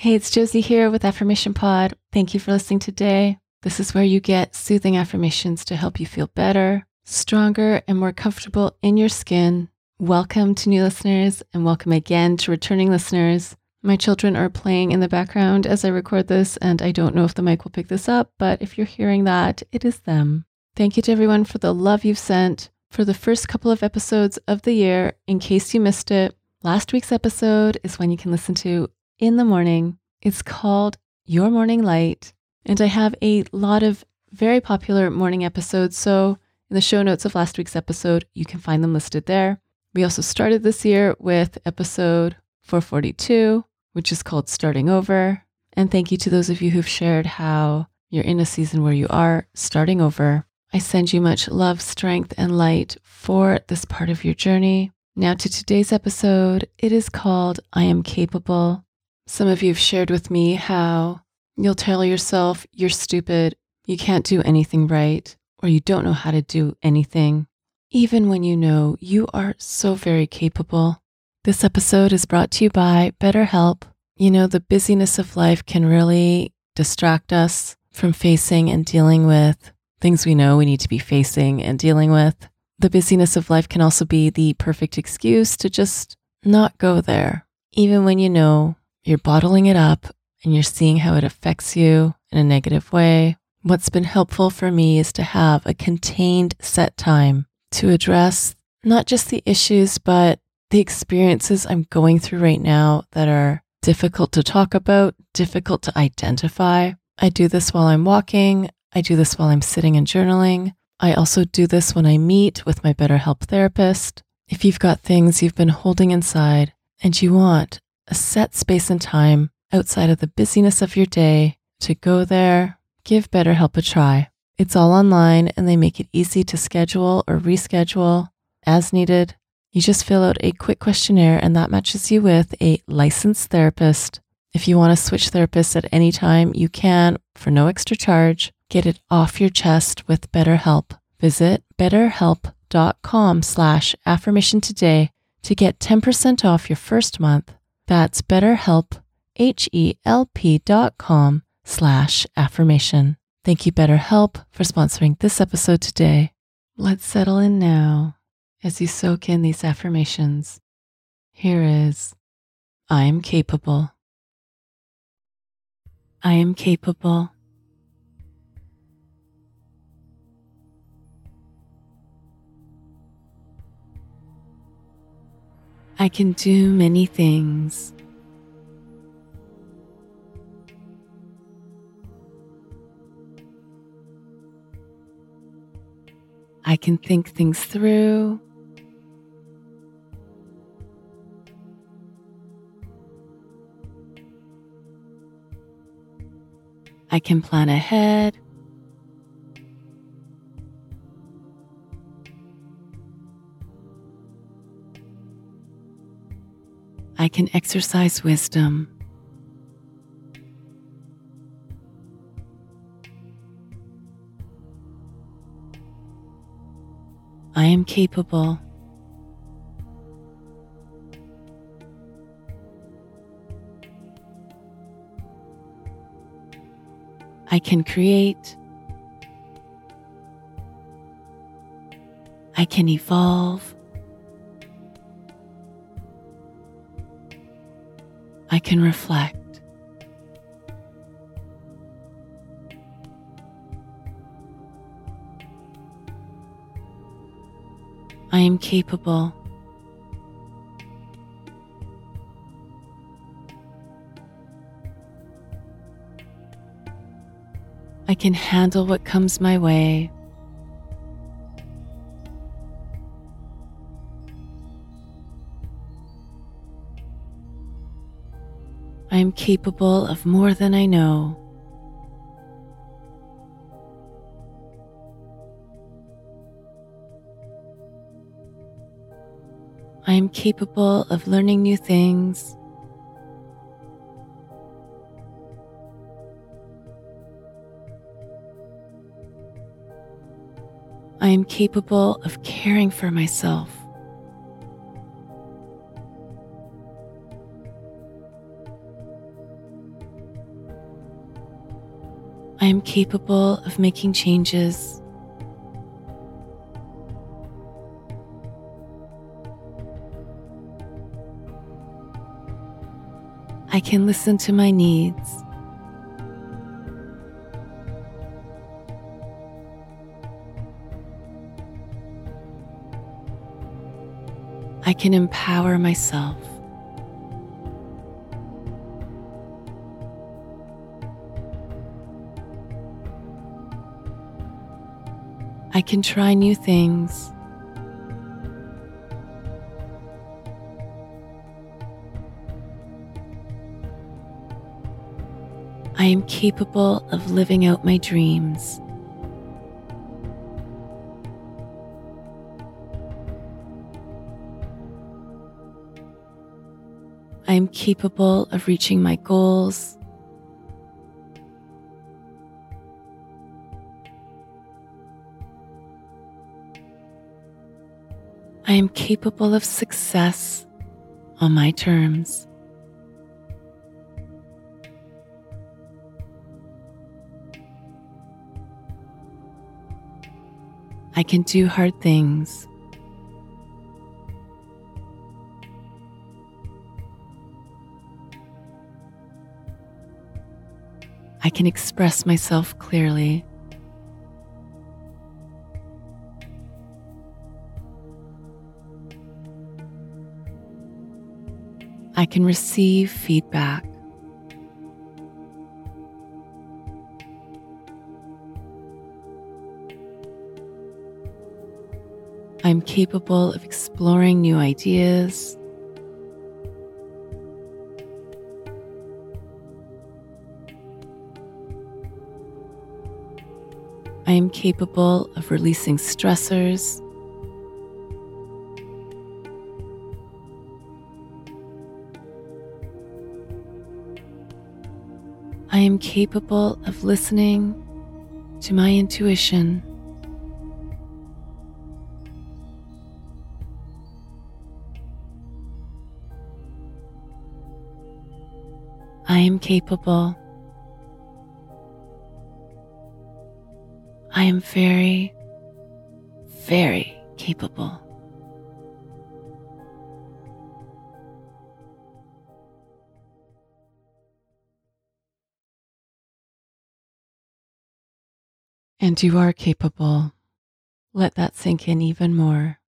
Hey, it's Josie here with Affirmation Pod. Thank you for listening today. This is where you get soothing affirmations to help you feel better, stronger, and more comfortable in your skin. Welcome to new listeners, and welcome again to returning listeners. My children are playing in the background as I record this, and I don't know if the mic will pick this up, but if you're hearing that, it is them. Thank you to everyone for the love you've sent for the first couple of episodes of the year. In case you missed it, last week's episode is one you can listen to in the morning. It's called Your Morning Light. And I have a lot of very popular morning episodes. So in the show notes of last week's episode, you can find them listed there. We also started this year with episode 442, which is called Starting Over. And thank you to those of you who've shared how you're in a season where you are starting over. I send you much love, strength, and light for this part of your journey. Now, to today's episode, it is called I Am Capable. Some of you have shared with me how you'll tell yourself you're stupid, you can't do anything right, or you don't know how to do anything, even when you know you are so very capable. This episode is brought to you by BetterHelp. You know, the busyness of life can really distract us from facing and dealing with things we know we need to be facing and dealing with. The busyness of life can also be the perfect excuse to just not go there, even when you know you're bottling it up and you're seeing how it affects you in a negative way. What's been helpful for me is to have a contained set time to address not just the issues, but the experiences I'm going through right now that are difficult to talk about, difficult to identify. I do this while I'm walking. I do this while I'm sitting and journaling. I also do this when I meet with my BetterHelp therapist. If you've got things you've been holding inside and you want a set space and time outside of the busyness of your day to go there, give BetterHelp a try. It's all online and they make it easy to schedule or reschedule as needed. You just fill out a quick questionnaire and that matches you with a licensed therapist. If you want to switch therapists at any time, you can for no extra charge. Get it off your chest with BetterHelp. Visit betterhelp.com slash affirmation today to get 10% off your first month. That's betterhelp, H-E-L-P dot com slash affirmation. Thank you, BetterHelp, for sponsoring this episode today. Let's settle in now as you soak in these affirmations. Here is I am capable. I am capable. I can do many things. I can think things through. I can plan ahead. I can exercise wisdom. I am capable. I can create. I can evolve. Can reflect. I am capable. I can handle what comes my way. I am capable of more than I know. I am capable of learning new things. I am capable of caring for myself. I am capable of making changes. I can listen to my needs. I can empower myself. I can try new things. I am capable of living out my dreams. I am capable of reaching my goals. I am capable of success on my terms. I can do hard things. I can express myself clearly. I can receive feedback. I'm capable of exploring new ideas. I am capable of releasing stressors. I am capable of listening to my intuition. I am capable. I am very, very capable. And you are capable. Let that sink in even more.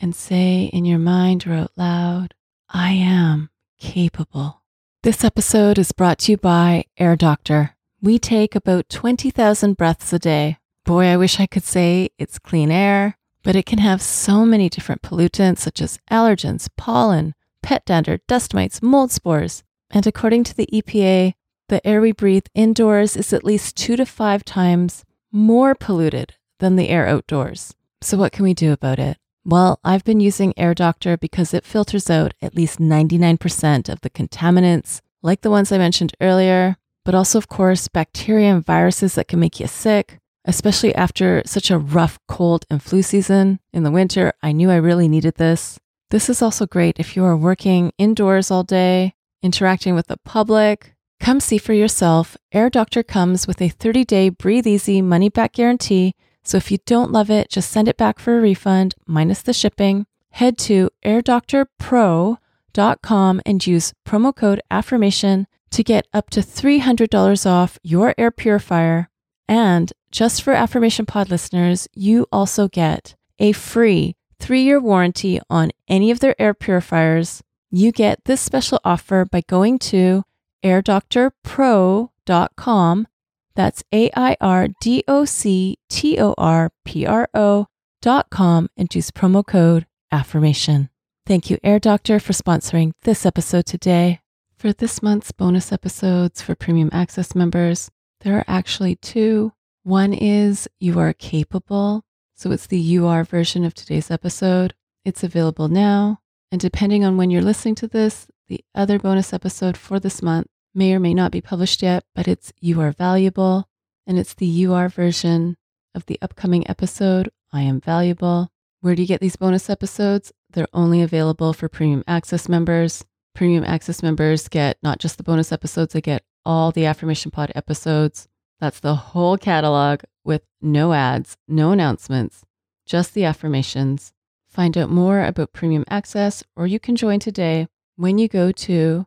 And say in your mind or out loud, I am capable. This episode is brought to you by Air Doctor. We take about 20,000 breaths a day. Boy, I wish I could say it's clean air, but it can have so many different pollutants such as allergens, pollen, pet dander, dust mites, mold spores. And according to the EPA, the air we breathe indoors is at least two to five times more polluted than the air outdoors. So, what can we do about it? Well, I've been using Air Doctor because it filters out at least 99% of the contaminants, like the ones I mentioned earlier, but also, of course, bacteria and viruses that can make you sick, especially after such a rough cold and flu season in the winter. I knew I really needed this. This is also great if you are working indoors all day, interacting with the public, Come see for yourself. Air Doctor comes with a 30 day breathe easy money back guarantee. So if you don't love it, just send it back for a refund minus the shipping. Head to airdoctorpro.com and use promo code affirmation to get up to $300 off your air purifier. And just for Affirmation Pod listeners, you also get a free three year warranty on any of their air purifiers. You get this special offer by going to airdoctorpro.com. That's A I R D O C T O R P R O.com and use promo code AFFIRMATION. Thank you, Air Doctor, for sponsoring this episode today. For this month's bonus episodes for premium access members, there are actually two. One is You Are Capable. So it's the You Are version of today's episode. It's available now. And depending on when you're listening to this, the other bonus episode for this month may or may not be published yet, but it's You Are Valuable. And it's the You Are version of the upcoming episode, I Am Valuable. Where do you get these bonus episodes? They're only available for premium access members. Premium access members get not just the bonus episodes, they get all the Affirmation Pod episodes. That's the whole catalog with no ads, no announcements, just the affirmations. Find out more about premium access, or you can join today when you go to